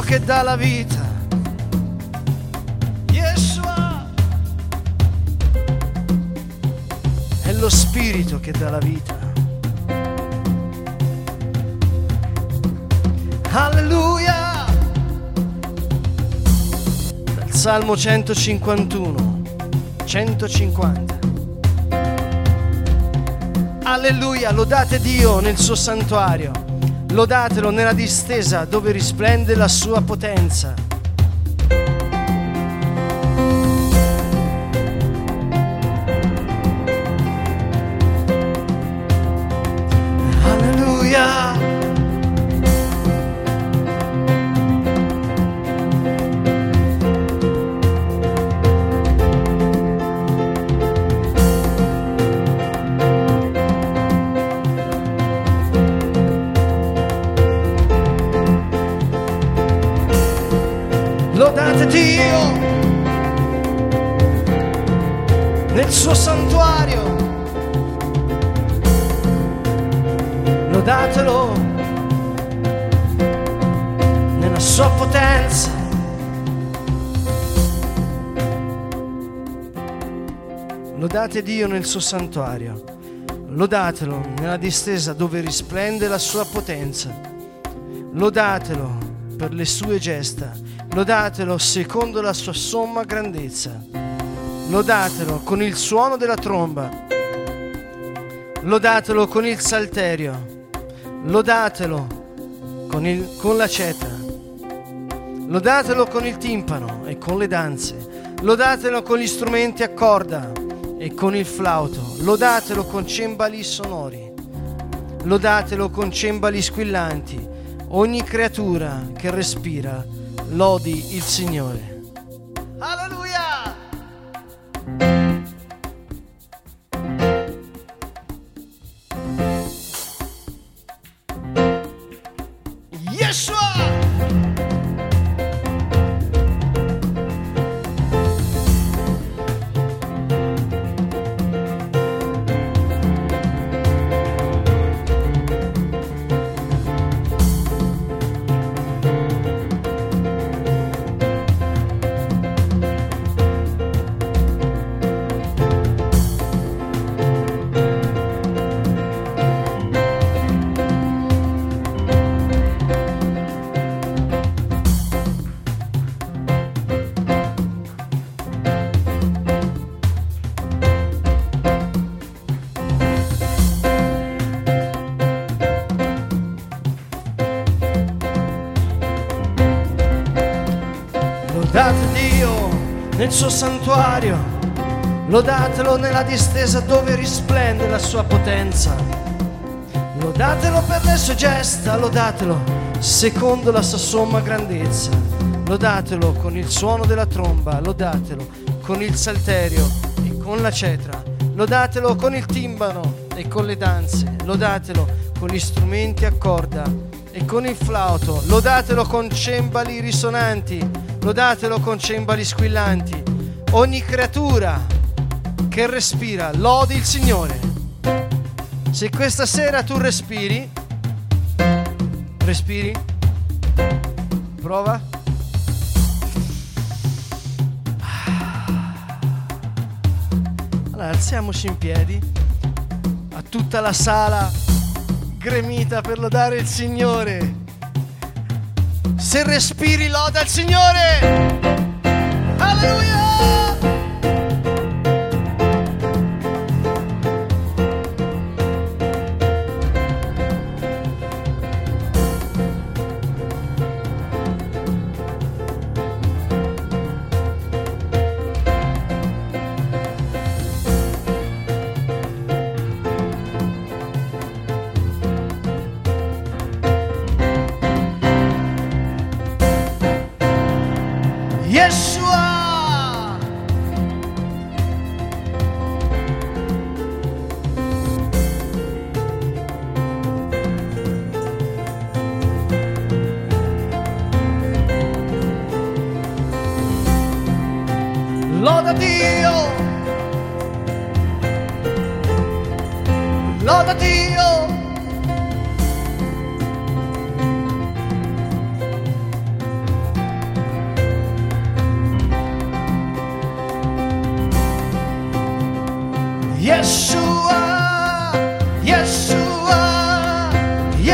che dà la vita. Yeshua è lo Spirito che dà la vita. Alleluia! Dal Salmo 151, 150. Alleluia, lodate Dio nel suo santuario, lodatelo nella distesa dove risplende la sua potenza. Lodate Dio nel suo santuario. Lodatelo nella sua potenza. Lodate Dio nel suo santuario. Lodatelo nella distesa dove risplende la sua potenza. Lodatelo per le sue gesta. Lodatelo secondo la sua somma grandezza. Lodatelo con il suono della tromba. Lodatelo con il salterio. Lodatelo con, il- con la cetra. Lodatelo con il timpano e con le danze. Lodatelo con gli strumenti a corda e con il flauto. Lodatelo con cembali sonori. Lodatelo con cembali squillanti. Ogni creatura che respira lodi il Signore. Alleluia! Nel suo santuario, lodatelo nella distesa dove risplende la sua potenza. Lodatelo per le sue gesta, lodatelo secondo la sua somma grandezza. Lodatelo con il suono della tromba, lodatelo con il salterio e con la cetra. Lodatelo con il timbano e con le danze. Lodatelo con gli strumenti a corda e con il flauto. Lodatelo con cembali risonanti. Lodatelo con cembali squillanti. Ogni creatura che respira, lodi il Signore. Se questa sera tu respiri, respiri, prova. Allora, alziamoci in piedi a tutta la sala gremita per lodare il Signore. Se respiri, loda il Signore. Alleluia!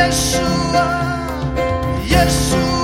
Yeshua, Yeshua.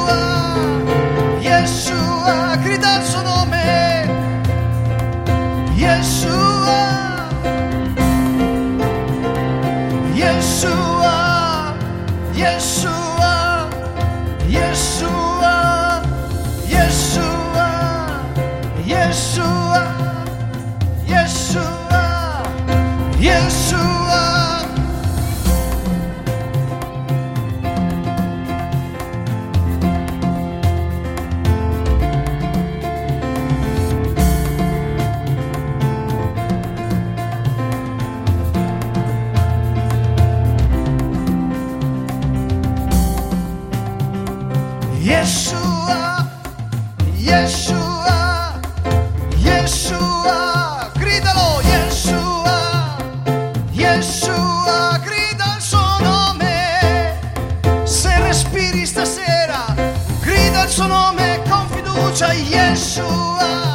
stasera, grida il suo nome con fiducia, Yeshua.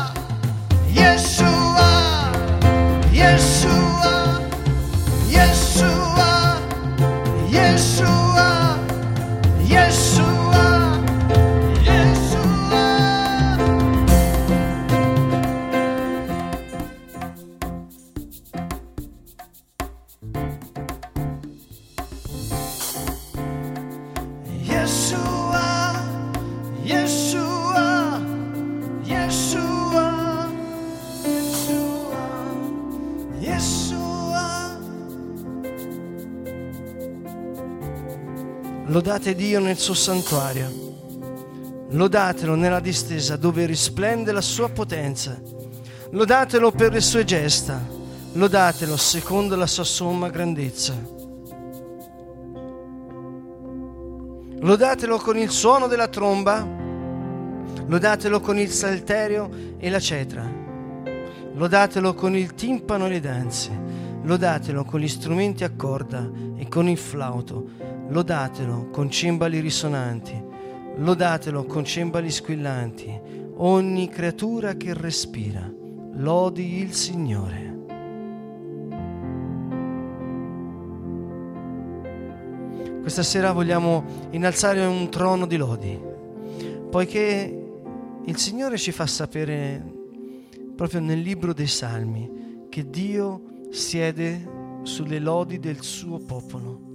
Lodate Dio nel suo santuario. Lodatelo nella distesa dove risplende la sua potenza. Lodatelo per le sue gesta. Lodatelo secondo la sua somma grandezza. Lodatelo con il suono della tromba. Lodatelo con il salterio e la cetra. Lodatelo con il timpano e le danze. Lodatelo con gli strumenti a corda e con il flauto lodatelo con cimbali risonanti, lodatelo con cimbali squillanti, ogni creatura che respira, lodi il Signore. Questa sera vogliamo innalzare un trono di lodi, poiché il Signore ci fa sapere proprio nel libro dei Salmi che Dio siede sulle lodi del suo popolo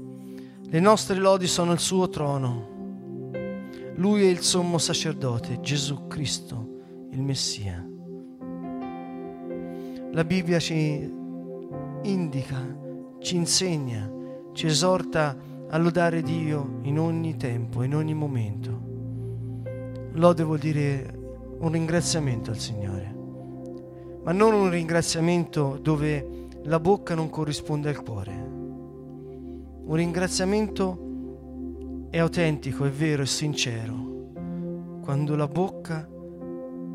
le nostre lodi sono il suo trono. Lui è il sommo sacerdote, Gesù Cristo, il Messia. La Bibbia ci indica, ci insegna, ci esorta a lodare Dio in ogni tempo, in ogni momento. Lode vuol dire un ringraziamento al Signore, ma non un ringraziamento dove la bocca non corrisponde al cuore un ringraziamento è autentico, è vero, è sincero, quando la bocca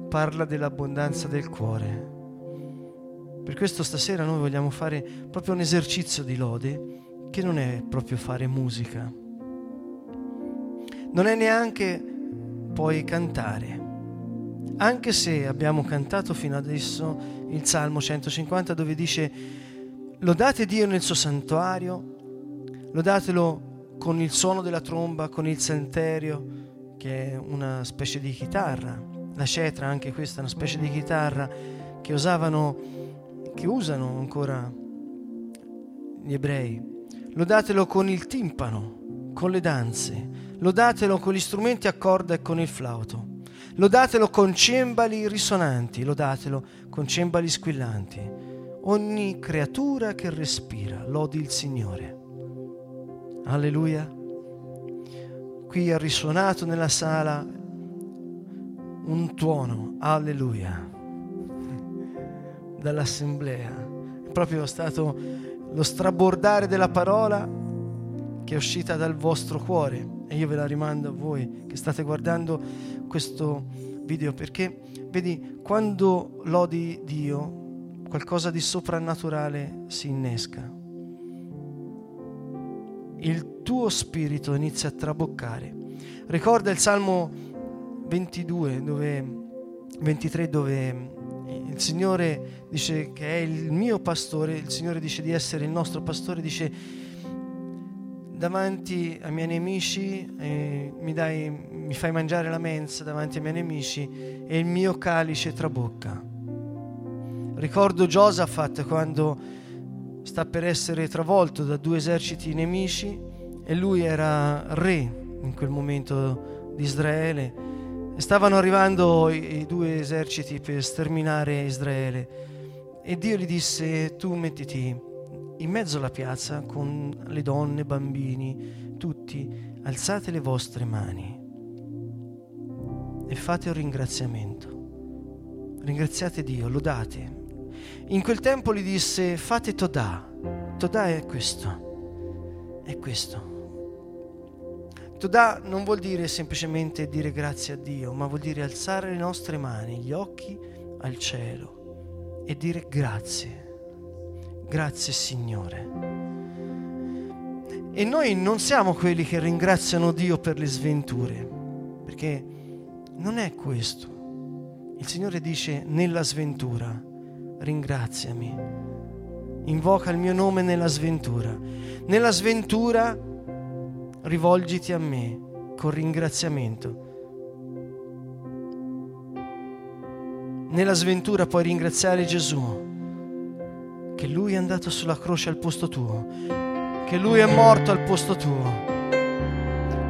parla dell'abbondanza del cuore. Per questo stasera noi vogliamo fare proprio un esercizio di lode che non è proprio fare musica, non è neanche poi cantare, anche se abbiamo cantato fino adesso il Salmo 150 dove dice lodate Dio nel suo santuario, Lodatelo con il suono della tromba, con il santerio, che è una specie di chitarra. La cetra, anche questa, è una specie di chitarra che usavano, che usano ancora gli ebrei. Lodatelo con il timpano, con le danze. Lodatelo con gli strumenti a corda e con il flauto. Lodatelo con cembali risonanti, lodatelo con cembali squillanti. Ogni creatura che respira lodi il Signore. Alleluia. Qui ha risuonato nella sala un tuono, alleluia, dall'assemblea. È proprio stato lo strabordare della parola che è uscita dal vostro cuore. E io ve la rimando a voi che state guardando questo video perché, vedi, quando lodi Dio, qualcosa di soprannaturale si innesca il tuo spirito inizia a traboccare. Ricorda il Salmo 22, dove, 23 dove il Signore dice che è il mio pastore, il Signore dice di essere il nostro pastore, dice davanti ai miei nemici eh, mi, dai, mi fai mangiare la mensa davanti ai miei nemici e il mio calice trabocca. Ricordo Giosafat quando sta per essere travolto da due eserciti nemici e lui era re in quel momento di Israele stavano arrivando i due eserciti per sterminare Israele e Dio gli disse tu mettiti in mezzo alla piazza con le donne, bambini, tutti, alzate le vostre mani e fate un ringraziamento. Ringraziate Dio, lodate, in quel tempo gli disse fate Todà. Todà è questo. È questo. Todà non vuol dire semplicemente dire grazie a Dio, ma vuol dire alzare le nostre mani, gli occhi al cielo e dire grazie. Grazie Signore. E noi non siamo quelli che ringraziano Dio per le sventure, perché non è questo. Il Signore dice nella sventura ringraziami. Invoca il mio nome nella sventura. Nella sventura rivolgiti a me con ringraziamento. Nella sventura puoi ringraziare Gesù che Lui è andato sulla croce al posto tuo, che Lui è morto al posto tuo.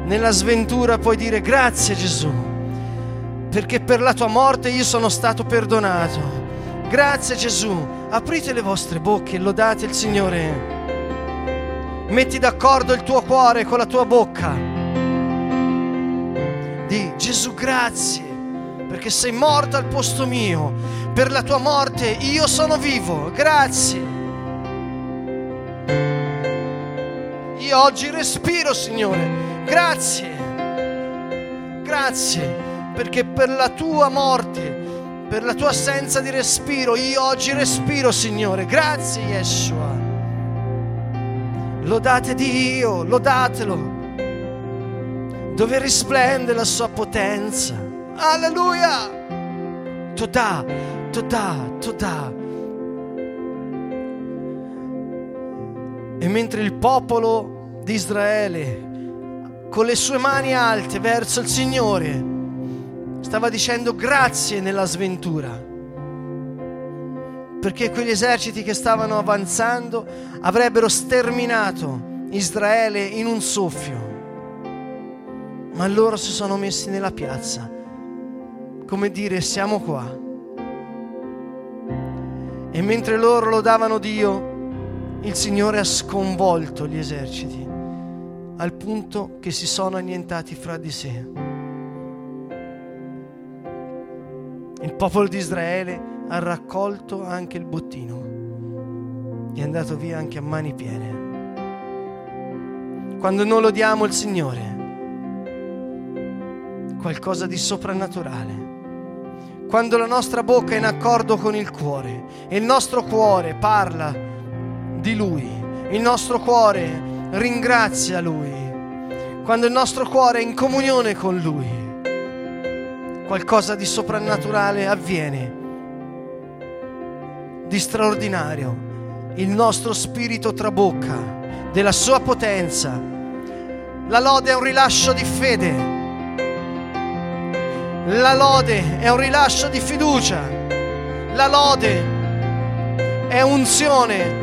Nella sventura puoi dire grazie Gesù, perché per la tua morte io sono stato perdonato Grazie Gesù. Aprite le vostre bocche e lodate il Signore. Metti d'accordo il tuo cuore con la tua bocca. Di Gesù grazie perché sei morto al posto mio. Per la tua morte io sono vivo. Grazie. Io oggi respiro, Signore. Grazie. Grazie perché per la tua morte per la tua assenza di respiro. Io oggi respiro, Signore. Grazie, Yeshua. Lodate Dio, lodatelo. Dove risplende la sua potenza. Alleluia. Toda, toda, toda. E mentre il popolo di Israele con le sue mani alte verso il Signore stava dicendo grazie nella sventura, perché quegli eserciti che stavano avanzando avrebbero sterminato Israele in un soffio, ma loro si sono messi nella piazza, come dire siamo qua. E mentre loro lodavano Dio, il Signore ha sconvolto gli eserciti, al punto che si sono annientati fra di sé. Il popolo di Israele ha raccolto anche il bottino. È andato via anche a mani piene. Quando non lodiamo il Signore, qualcosa di soprannaturale. Quando la nostra bocca è in accordo con il cuore e il nostro cuore parla di Lui, il nostro cuore ringrazia Lui, quando il nostro cuore è in comunione con Lui, qualcosa di soprannaturale avviene, di straordinario. Il nostro spirito trabocca della sua potenza. La lode è un rilascio di fede. La lode è un rilascio di fiducia. La lode è unzione.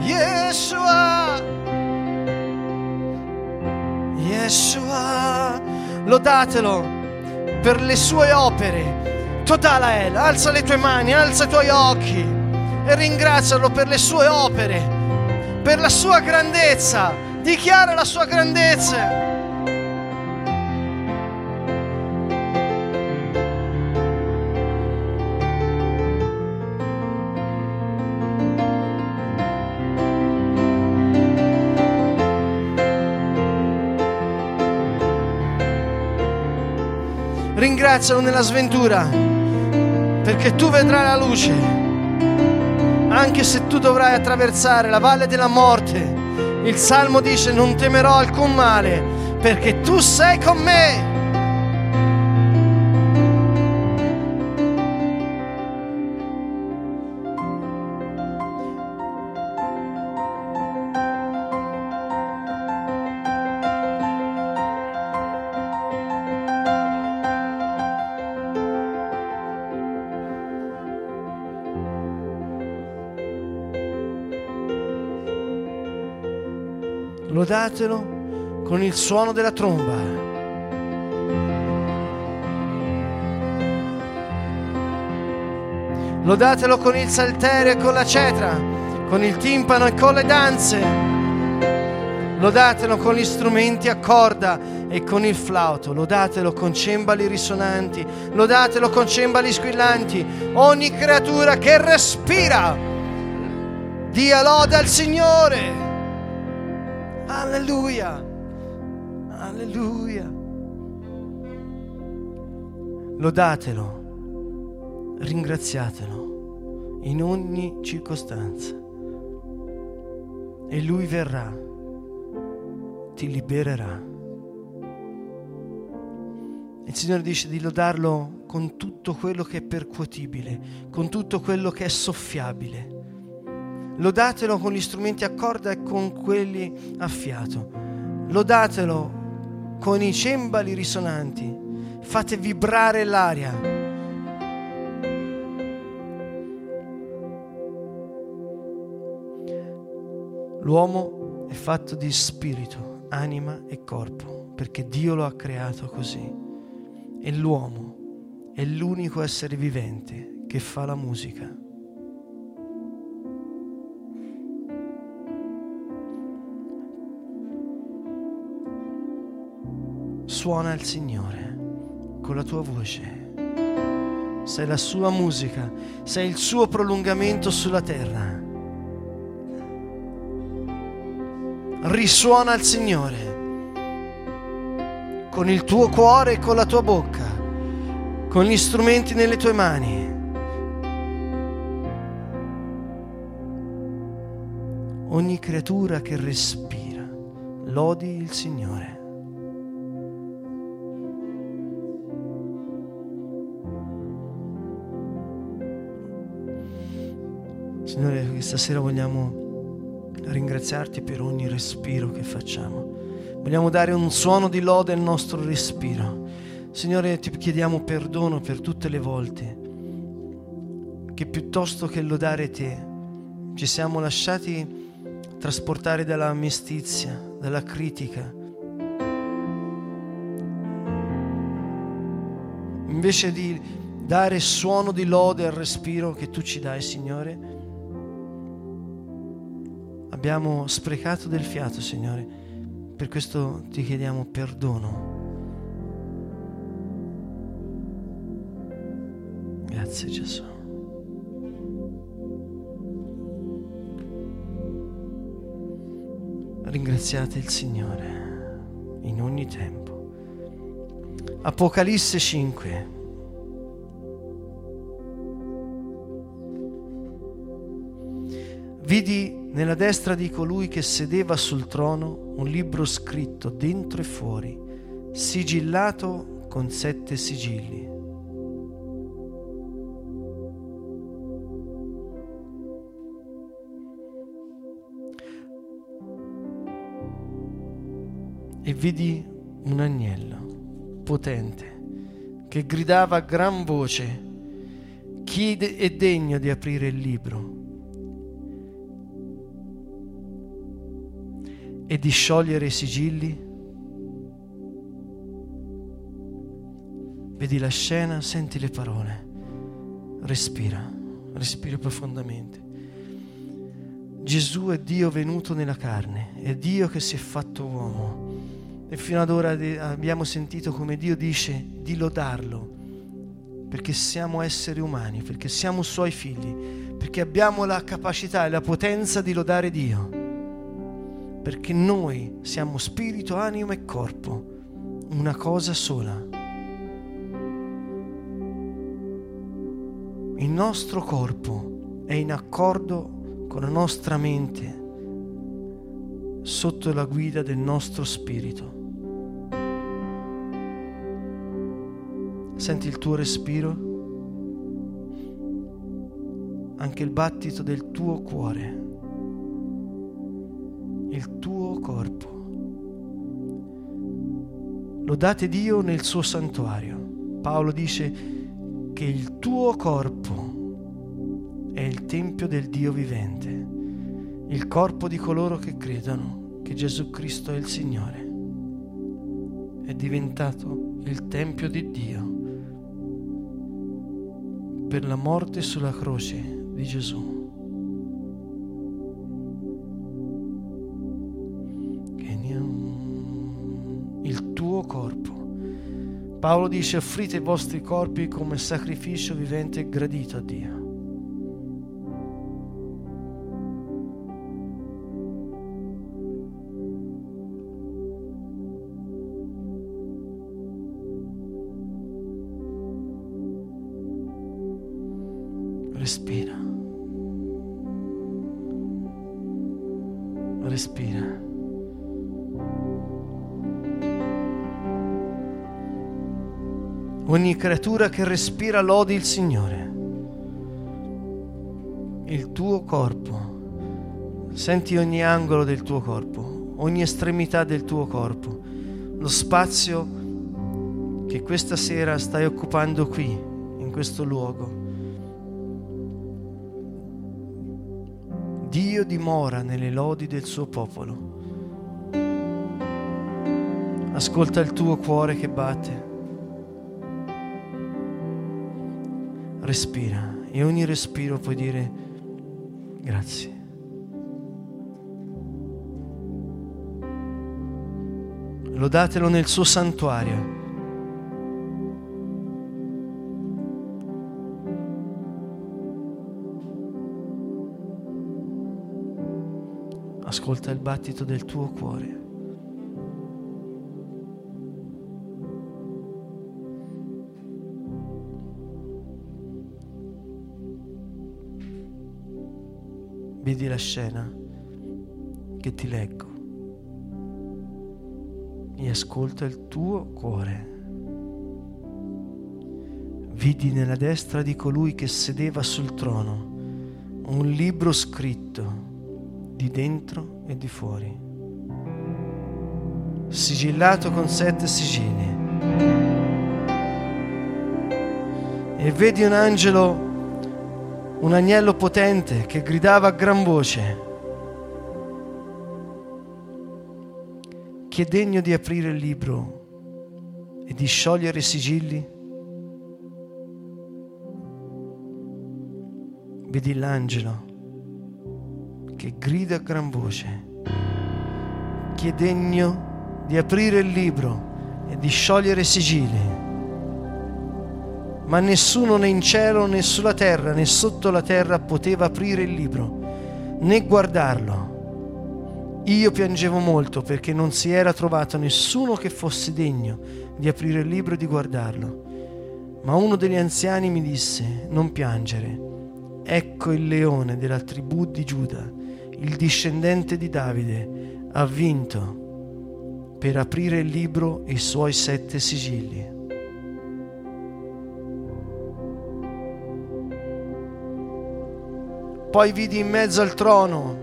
Yeshua. Yeshua lodatelo per le sue opere. Totalael, alza le tue mani, alza i tuoi occhi e ringrazialo per le sue opere, per la sua grandezza. Dichiara la sua grandezza. Ringrazialo nella sventura, perché tu vedrai la luce, anche se tu dovrai attraversare la valle della morte. Il Salmo dice non temerò alcun male, perché tu sei con me. Lodatelo con il suono della tromba. Lodatelo con il salterio e con la cetra, con il timpano e con le danze. Lodatelo con gli strumenti a corda e con il flauto. Lodatelo con cembali risonanti. Lodatelo con cembali squillanti. Ogni creatura che respira, dia lode al Signore. Alleluia. Alleluia. Lodatelo ringraziatelo in ogni circostanza e lui verrà, ti libererà. Il Signore dice di lodarlo con tutto quello che è percuotibile, con tutto quello che è soffiabile. Lodatelo con gli strumenti a corda e con quelli a fiato. Lodatelo con i cembali risonanti. Fate vibrare l'aria L'uomo è fatto di spirito, anima e corpo, perché Dio lo ha creato così. E l'uomo è l'unico essere vivente che fa la musica. Suona il Signore con la tua voce. Sei la sua musica, sei il suo prolungamento sulla terra. risuona al Signore con il tuo cuore e con la tua bocca, con gli strumenti nelle tue mani. Ogni creatura che respira, lodi il Signore. Signore, questa sera vogliamo ringraziarti per ogni respiro che facciamo. Vogliamo dare un suono di lode al nostro respiro. Signore, ti chiediamo perdono per tutte le volte che piuttosto che lodare te ci siamo lasciati trasportare dalla mestizia, dalla critica. Invece di dare suono di lode al respiro che tu ci dai, Signore, Abbiamo sprecato del fiato, Signore. Per questo ti chiediamo perdono. Grazie Gesù. Ringraziate il Signore in ogni tempo. Apocalisse 5. Vidi nella destra di colui che sedeva sul trono un libro scritto dentro e fuori, sigillato con sette sigilli. E vidi un agnello potente che gridava a gran voce, chi è degno di aprire il libro? E di sciogliere i sigilli? Vedi la scena, senti le parole, respira, respira profondamente. Gesù è Dio venuto nella carne, è Dio che si è fatto uomo. E fino ad ora abbiamo sentito come Dio dice di lodarlo, perché siamo esseri umani, perché siamo suoi figli, perché abbiamo la capacità e la potenza di lodare Dio perché noi siamo spirito, anima e corpo, una cosa sola. Il nostro corpo è in accordo con la nostra mente sotto la guida del nostro spirito. Senti il tuo respiro, anche il battito del tuo cuore il tuo corpo. Lodate Dio nel suo santuario. Paolo dice che il tuo corpo è il tempio del Dio vivente, il corpo di coloro che credono che Gesù Cristo è il Signore, è diventato il Tempio di Dio per la morte sulla croce di Gesù. Paolo dice offrite i vostri corpi come sacrificio vivente gradito a Dio. Creatura che respira lodi il Signore. Il tuo corpo. Senti ogni angolo del tuo corpo, ogni estremità del tuo corpo, lo spazio che questa sera stai occupando qui, in questo luogo. Dio dimora nelle lodi del suo popolo. Ascolta il tuo cuore che batte. Respira e ogni respiro puoi dire grazie. Lodatelo nel suo santuario. ascolta il battito del tuo cuore. Vedi la scena che ti leggo e ascolta il tuo cuore. Vidi nella destra di colui che sedeva sul trono un libro scritto di dentro e di fuori, sigillato con sette sigilli. E vedi un angelo, un agnello potente che gridava a gran voce. Chi è degno di aprire il libro e di sciogliere i sigilli? Vedi l'angelo che grida a gran voce. Chi è degno di aprire il libro e di sciogliere i sigilli? Ma nessuno né in cielo né sulla terra né sotto la terra poteva aprire il libro né guardarlo. Io piangevo molto perché non si era trovato nessuno che fosse degno di aprire il libro e di guardarlo. Ma uno degli anziani mi disse, non piangere, ecco il leone della tribù di Giuda il discendente di Davide, ha vinto per aprire il libro e i suoi sette sigilli. Poi vidi in mezzo al trono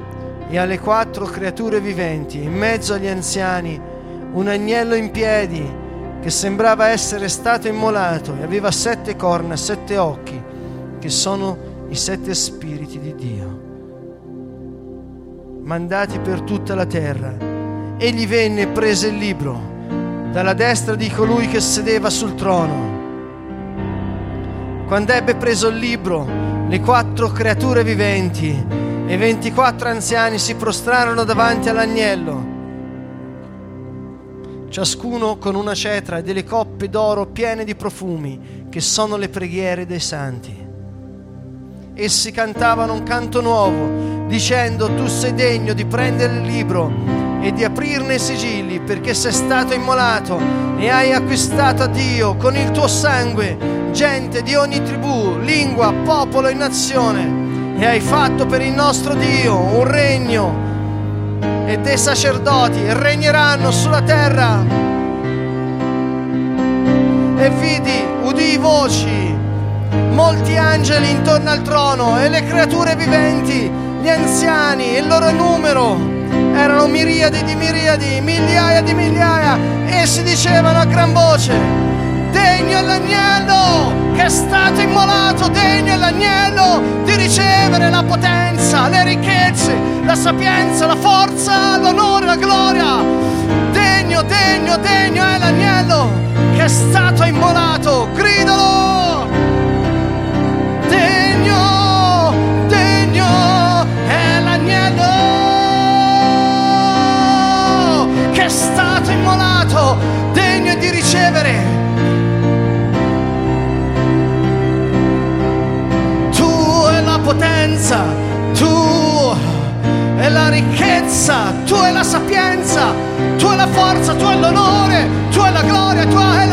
e alle quattro creature viventi, in mezzo agli anziani, un agnello in piedi che sembrava essere stato immolato e aveva sette corna, sette occhi, che sono i sette spiriti di Dio mandati per tutta la terra. Egli venne e prese il libro dalla destra di colui che sedeva sul trono. Quando ebbe preso il libro, le quattro creature viventi e ventiquattro anziani si prostrarono davanti all'agnello, ciascuno con una cetra e delle coppe d'oro piene di profumi, che sono le preghiere dei santi. Essi cantavano un canto nuovo, dicendo tu sei degno di prendere il libro e di aprirne i sigilli perché sei stato immolato e hai acquistato a Dio con il tuo sangue gente di ogni tribù, lingua, popolo e nazione e hai fatto per il nostro Dio un regno e dei sacerdoti e regneranno sulla terra. E vidi, udì voci molti angeli intorno al trono e le creature viventi, gli anziani, il loro numero. Erano miriadi di miriadi, migliaia di migliaia, e si dicevano a gran voce, degno è l'agnello che è stato immolato, degno è l'agnello di ricevere la potenza, le ricchezze, la sapienza, la forza, l'onore, la gloria. Degno, degno, degno è l'agnello che è stato immolato. Gridalo! Degno, degno è l'agnello che è stato immolato, degno di ricevere potenza, tu è la ricchezza, tu è la sapienza, tu è la forza, tu è l'onore, tu è la gloria, tu è la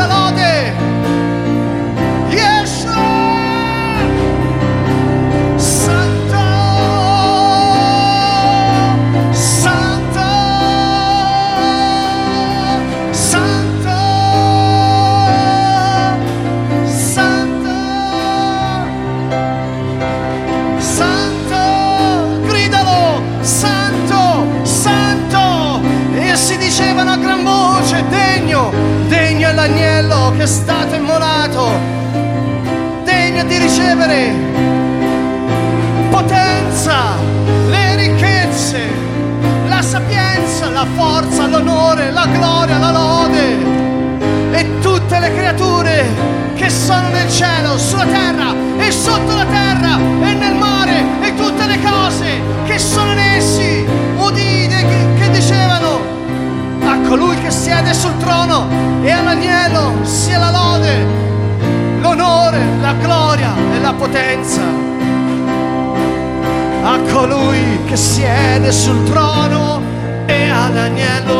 potenza. A colui che siede sul trono e all'agnello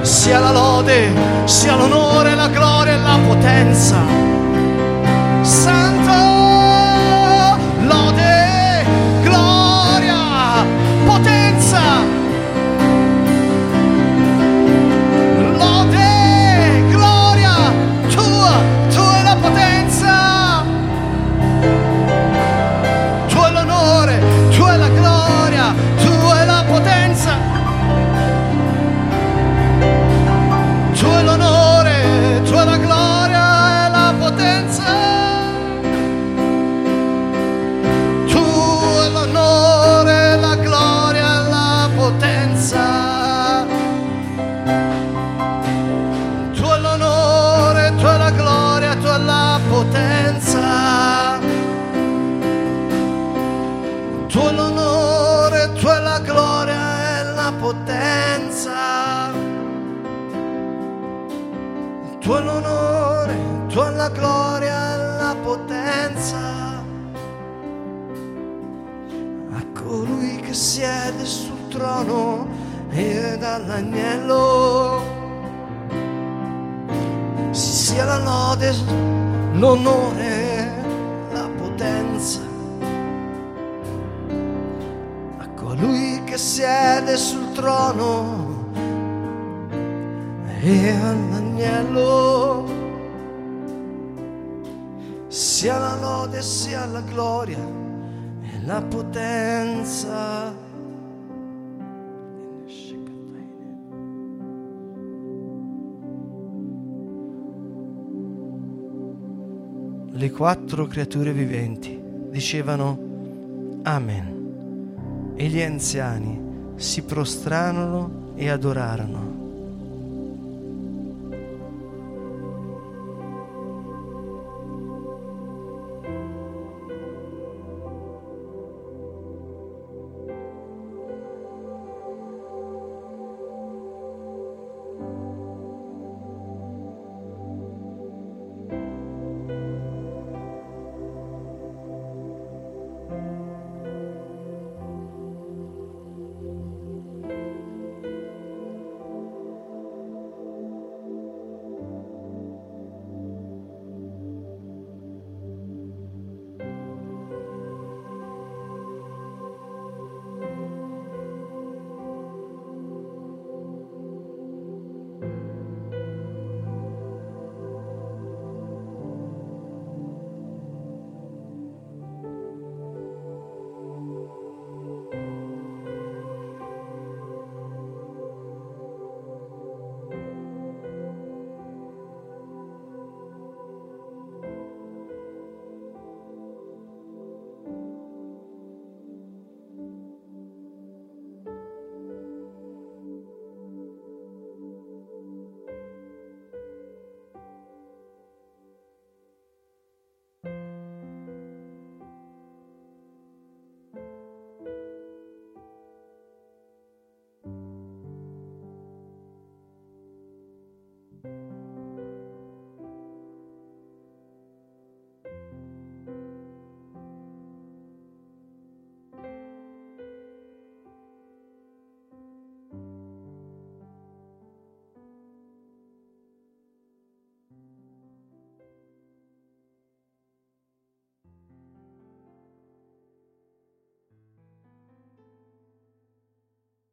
sia la lode, sia l'onore, la gloria e la potenza. Dall'agnello sia la lode, l'onore, la potenza a colui che siede sul trono e all'agnello sia la lode sia la gloria e la potenza le quattro creature viventi dicevano Amen. E gli anziani si prostrarono e adorarono.